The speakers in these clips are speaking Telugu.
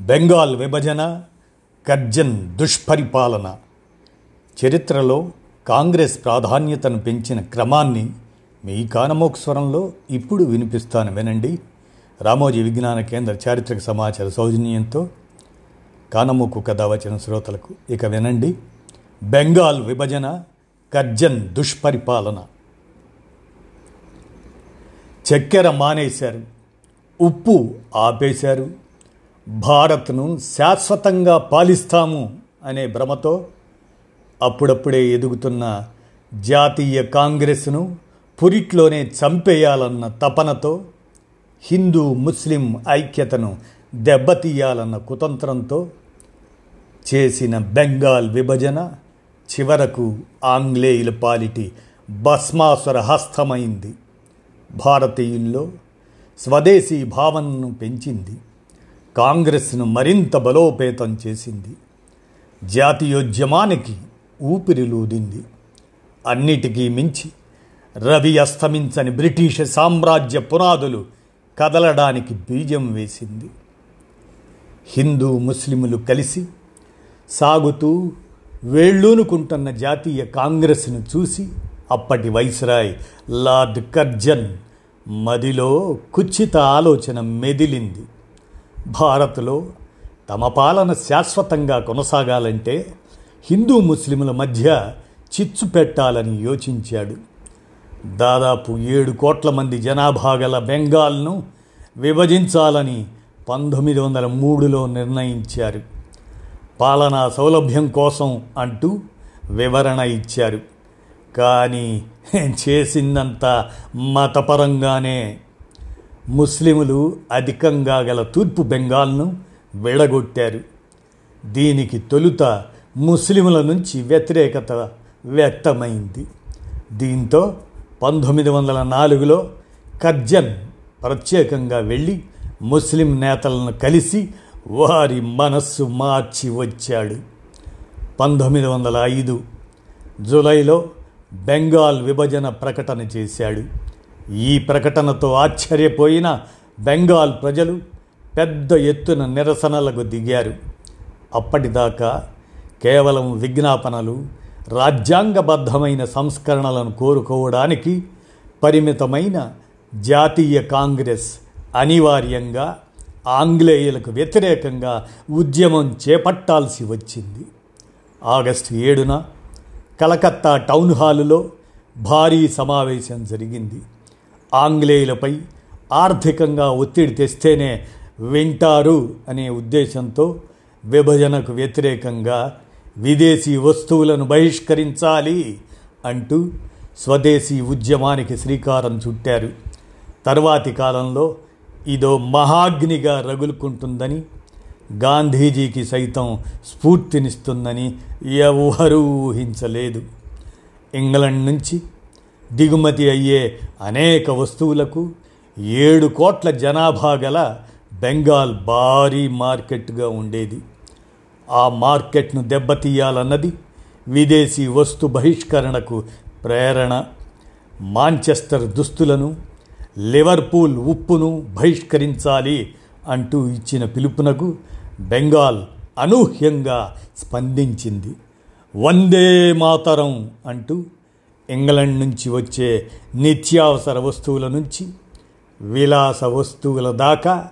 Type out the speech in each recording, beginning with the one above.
బెంగాల్ విభజన కర్జన్ దుష్పరిపాలన. చరిత్రలో కాంగ్రెస్ ప్రాధాన్యతను పెంచిన క్రమాన్ని మీ కానమోక్ స్వరంలో ఇప్పుడు వినిపిస్తాను వినండి. రామోజీ విజ్ఞాన కేంద్ర చారిత్రక సమాచార సౌజన్యంతో కానమోకు కథ వచ్చిన శ్రోతలకు ఇక వినండి. బెంగాల్ విభజన కర్జన్ దుష్పరిపాలన. చక్కెర మానేశారు ఉప్పు ఆపేశారు భారత్ను శాశ్వతంగా పాలిస్తాము అనే భ్రమతో అప్పుడప్పుడే ఎదుగుతున్న జాతీయ కాంగ్రెస్ను పురిట్లోనే చంపేయాలన్న తపనతో హిందూ ముస్లిం ఐక్యతను దెబ్బతీయాలన్న కుతంత్రంతో చేసిన బెంగాల్ విభజన చివరకు ఆంగ్లేయుల పాలిటి భస్మాసుర హస్తమైంది. భారతీయుల్లో స్వదేశీ భావనను పెంచింది. కాంగ్రెస్ను మరింత బలోపేతం చేసింది. జాతీయోద్యమానికి ఊపిరిలూదింది. అన్నిటికీ మించి రవి అస్తమించని బ్రిటిష్ సామ్రాజ్య పునాదులు కదలడానికి బీజం వేసింది. హిందూ ముస్లిములు కలిసి సాగుతూ వేళ్ళూనుకుంటున్న జాతీయ కాంగ్రెస్ను చూసి అప్పటి వైస్రాయ్ లార్డ్ కర్జన్ మదిలో కుచ్చిత ఆలోచన మెదిలింది. భారత్లో తమ పాలన శాశ్వతంగా కొనసాగాలంటే హిందూ ముస్లింల మధ్య చిచ్చు పెట్టాలని యోచించాడు. దాదాపు ఏడు కోట్ల మంది జనాభా గల బెంగాల్ను విభజించాలని పంతొమ్మిది వందల మూడులో నిర్ణయించారు. పాలనా సౌలభ్యం కోసం అంటూ వివరణ ఇచ్చారు. కానీ చేసిందంతా మతపరంగానే. ముస్లిములు అధికంగా గల తూర్పు బెంగాల్ను విడగొట్టారు. దీనికి తొలుత ముస్లిముల నుంచి వ్యతిరేకత వ్యక్తమైంది. దీంతో పంతొమ్మిది వందల నాలుగులో కర్జన్ ప్రత్యేకంగా వెళ్ళి ముస్లిం నేతలను కలిసి వారి మనస్సు మార్చి వచ్చాడు. పంతొమ్మిది వందల ఐదు జూలైలో బెంగాల్ విభజన ప్రకటన చేశాడు. ఈ ప్రకటనతో ఆశ్చర్యపోయిన బెంగాల్ ప్రజలు పెద్ద ఎత్తున నిరసనలకు దిగారు. అప్పటిదాకా కేవలం విజ్ఞాపనలు రాజ్యాంగబద్ధమైన సంస్కరణలను కోరుకోవడానికి పరిమితమైన జాతీయ కాంగ్రెస్ అనివార్యంగా ఆంగ్లేయులకు వ్యతిరేకంగా ఉద్యమం చేపట్టాల్సి వచ్చింది. ఆగస్టు ఏడున కలకత్తా టౌన్ హాలులో భారీ సమావేశం జరిగింది. ఆంగ్లేయులపై ఆర్థికంగా ఒత్తిడి తెస్తేనే వింటారు అనే ఉద్దేశంతో విభజనకు వ్యతిరేకంగా విదేశీ వస్తువులను బహిష్కరించాలి అంటూ స్వదేశీ ఉద్యమానికి శ్రీకారం చుట్టారు. తర్వాతి కాలంలో ఇదో మహాగ్నిగా రగులుకుంటుందని గాంధీజీకి సైతం స్ఫూర్తినిస్తుందని ఎవరూ ఊహించలేదు. ఇంగ్లండ్ నుంచి దిగుమతి అయ్యే అనేక వస్తువులకు ఏడు కోట్ల జనాభా గల బెంగాల్ భారీ మార్కెట్గా ఉండేది. ఆ మార్కెట్ను దెబ్బతీయాలన్నది విదేశీ వస్తు బహిష్కరణకు ప్రేరణ మాంచెస్టర్ దుస్తులను లివర్పూల్ ఉప్పును బహిష్కరించాలి అంటూ ఇచ్చిన పిలుపునకు బెంగాల్ అనూహ్యంగా స్పందించింది. వందే మాతరం అంటూ ఇంగ్లండ్ నుంచి వచ్చే నిత్యావసర వస్తువుల నుంచి విలాస వస్తువుల దాకా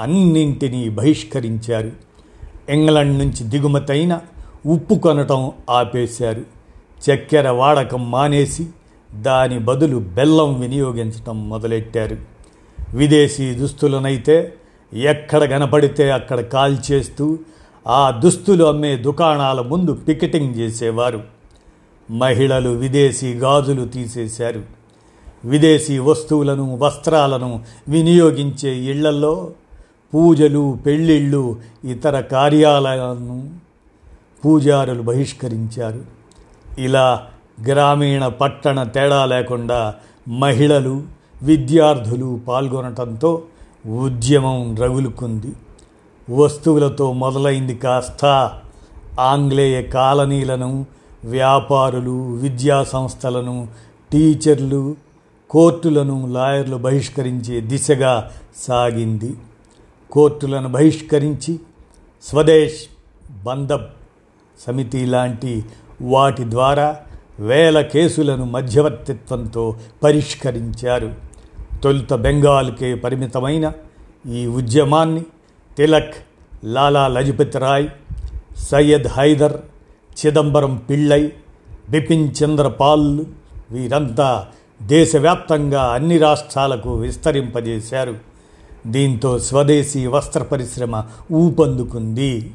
అన్నింటినీ బహిష్కరించారు. ఇంగ్లండ్ నుంచి దిగుమతైన ఉప్పు కొనటం ఆపేశారు. చక్కెర వాడకం మానేసి దాని బదులు బెల్లం వినియోగించటం మొదలెట్టారు. విదేశీ దుస్తులనైతే ఎక్కడ కనపడితే అక్కడ కాల్చేస్తూ ఆ దుస్తులు అమ్మే దుకాణాల ముందు పికెటింగ్ చేసేవారు. మహిళలు విదేశీ గాజులు తీసేశారు. విదేశీ వస్తువులను వస్త్రాలను వినియోగించే ఇళ్ళలో పూజలు పెళ్ళిళ్ళు ఇతర కార్యాలయాలను పూజారులు బహిష్కరించారు. ఇలా గ్రామీణ పట్టణ తేడా లేకుండా మహిళలు విద్యార్థులు పాల్గొనటంతో ఉద్యమం రగులుకుంది. వస్తువులతో మొదలైంది కాస్త ఆంగ్లేయ కాలనీలను వ్యాపారులు విద్యా సంస్థలను టీచర్లు కోర్టులను లాయర్లు బహిష్కరించే దిశగా సాగింది. కోర్టులను బహిష్కరించి స్వదేశ్ బంధబ్ సమితి లాంటి వాటి ద్వారా వేల కేసులను మధ్యవర్తిత్వంతో పరిష్కరించారు. తొలుత బెంగాల్కే పరిమితమైన ఈ ఉద్యమాన్ని తిలక్ లాలా లజపతి రాయ్ సయ్యద్ హైదర్ చిదంబరం పిళ్ళై బిపిన్ చంద్రపాల్ వీరంతా దేశవ్యాప్తంగా అన్ని రాష్ట్రాలకు విస్తరింపజేశారు. దీంతో స్వదేశీ వస్త్ర పరిశ్రమ ఊపందుకుంది.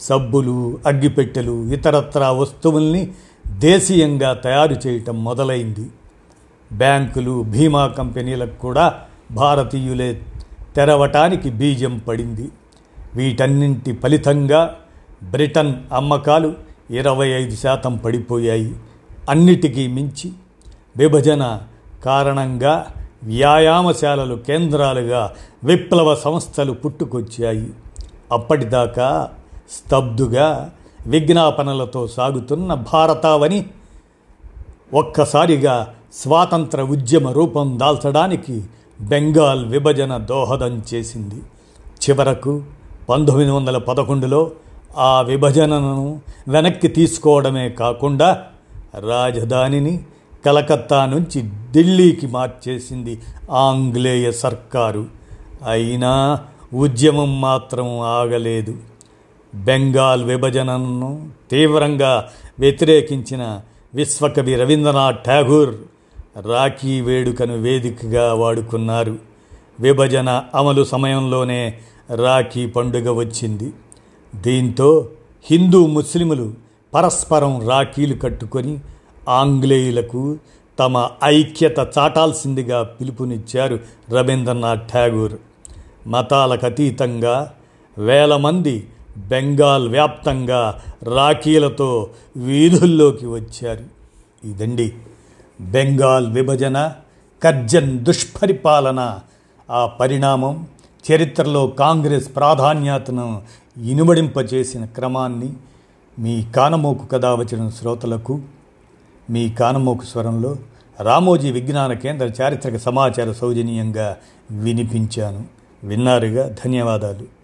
సబ్బులు అగ్గిపెట్టెలు ఇతరత్రా వస్తువుల్ని దేశీయంగా తయారు చేయటం మొదలైంది. బ్యాంకులు బీమా కంపెనీలకు కూడా భారతీయులే తెరవటానికి బీజం పడింది. వీటన్నింటి ఫలితంగా బ్రిటన్ అమ్మకాలు ఇరవై ఐదు శాతం పడిపోయాయి. అన్నిటికీ మించి విభజన కారణంగా వ్యాయామశాలలు కేంద్రాలుగా విప్లవ సంస్థలు పుట్టుకొచ్చాయి. అప్పటిదాకా స్తబ్దుగా విజ్ఞాపనలతో సాగుతున్న భారతావని ఒక్కసారిగా స్వాతంత్ర ఉద్యమ రూపం దాల్చడానికి బెంగాల్ విభజన దోహదం చేసింది. చివరకు పంతొమ్మిది వందల పదకొండులో ఆ విభజనను వెనక్కి తీసుకోవడమే కాకుండా రాజధానిని కలకత్తా నుంచి ఢిల్లీకి మార్చేసింది ఆంగ్లేయ సర్కారు. అయినా ఉద్యమం మాత్రం ఆగలేదు. బెంగాల్ విభజనను తీవ్రంగా వ్యతిరేకించిన విశ్వకవి రవీంద్రనాథ్ ఠాగూర్ రాఖీ వేడుకను వేదికగా వాడుకున్నారు. విభజన అమలు సమయంలోనే రాఖీ పండుగ వచ్చింది. దీంతో హిందూ ముస్లిములు పరస్పరం రాఖీలు కట్టుకొని ఆంగ్లేయులకు తమ ఐక్యత చాటాల్సిందిగా పిలుపునిచ్చారు రవీంద్రనాథ్ ఠాగూర్. మతాలకు అతీతంగా వేల మంది బెంగాల్ వ్యాప్తంగా రాఖీలతో వీధుల్లోకి వచ్చారు. ఇదండి బెంగాల్ విభజన కర్జన్ దుష్పరిపాలన. ఆ పరిణామం చరిత్రలో కాంగ్రెస్ ప్రాధాన్యతను ఇనుమడింపచేసిన క్రమాన్ని మీ కానమోకు కథ వచ్చిన శ్రోతలకు మీ కానమోకు స్వరంలో రామోజీ విజ్ఞాన కేంద్ర చారిత్రక సమాచార సౌజన్యంగా వినిపించాను. విన్నారుగా? ధన్యవాదాలు.